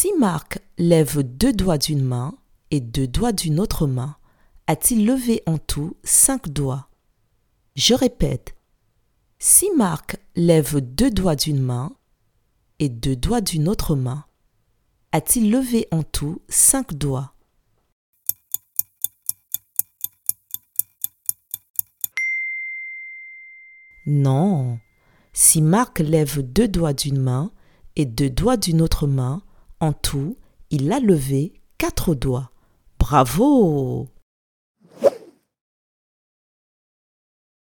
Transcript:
Si Marc lève deux doigts d'une main et deux doigts d'une autre main, a-t-il levé en tout cinq doigts? Je répète. Si Marc lève deux doigts d'une main et deux doigts d'une autre main, a-t-il levé en tout cinq doigts? Non. Si Marc lève deux doigts d'une main et deux doigts d'une autre main, en tout, il a levé quatre doigts. Bravo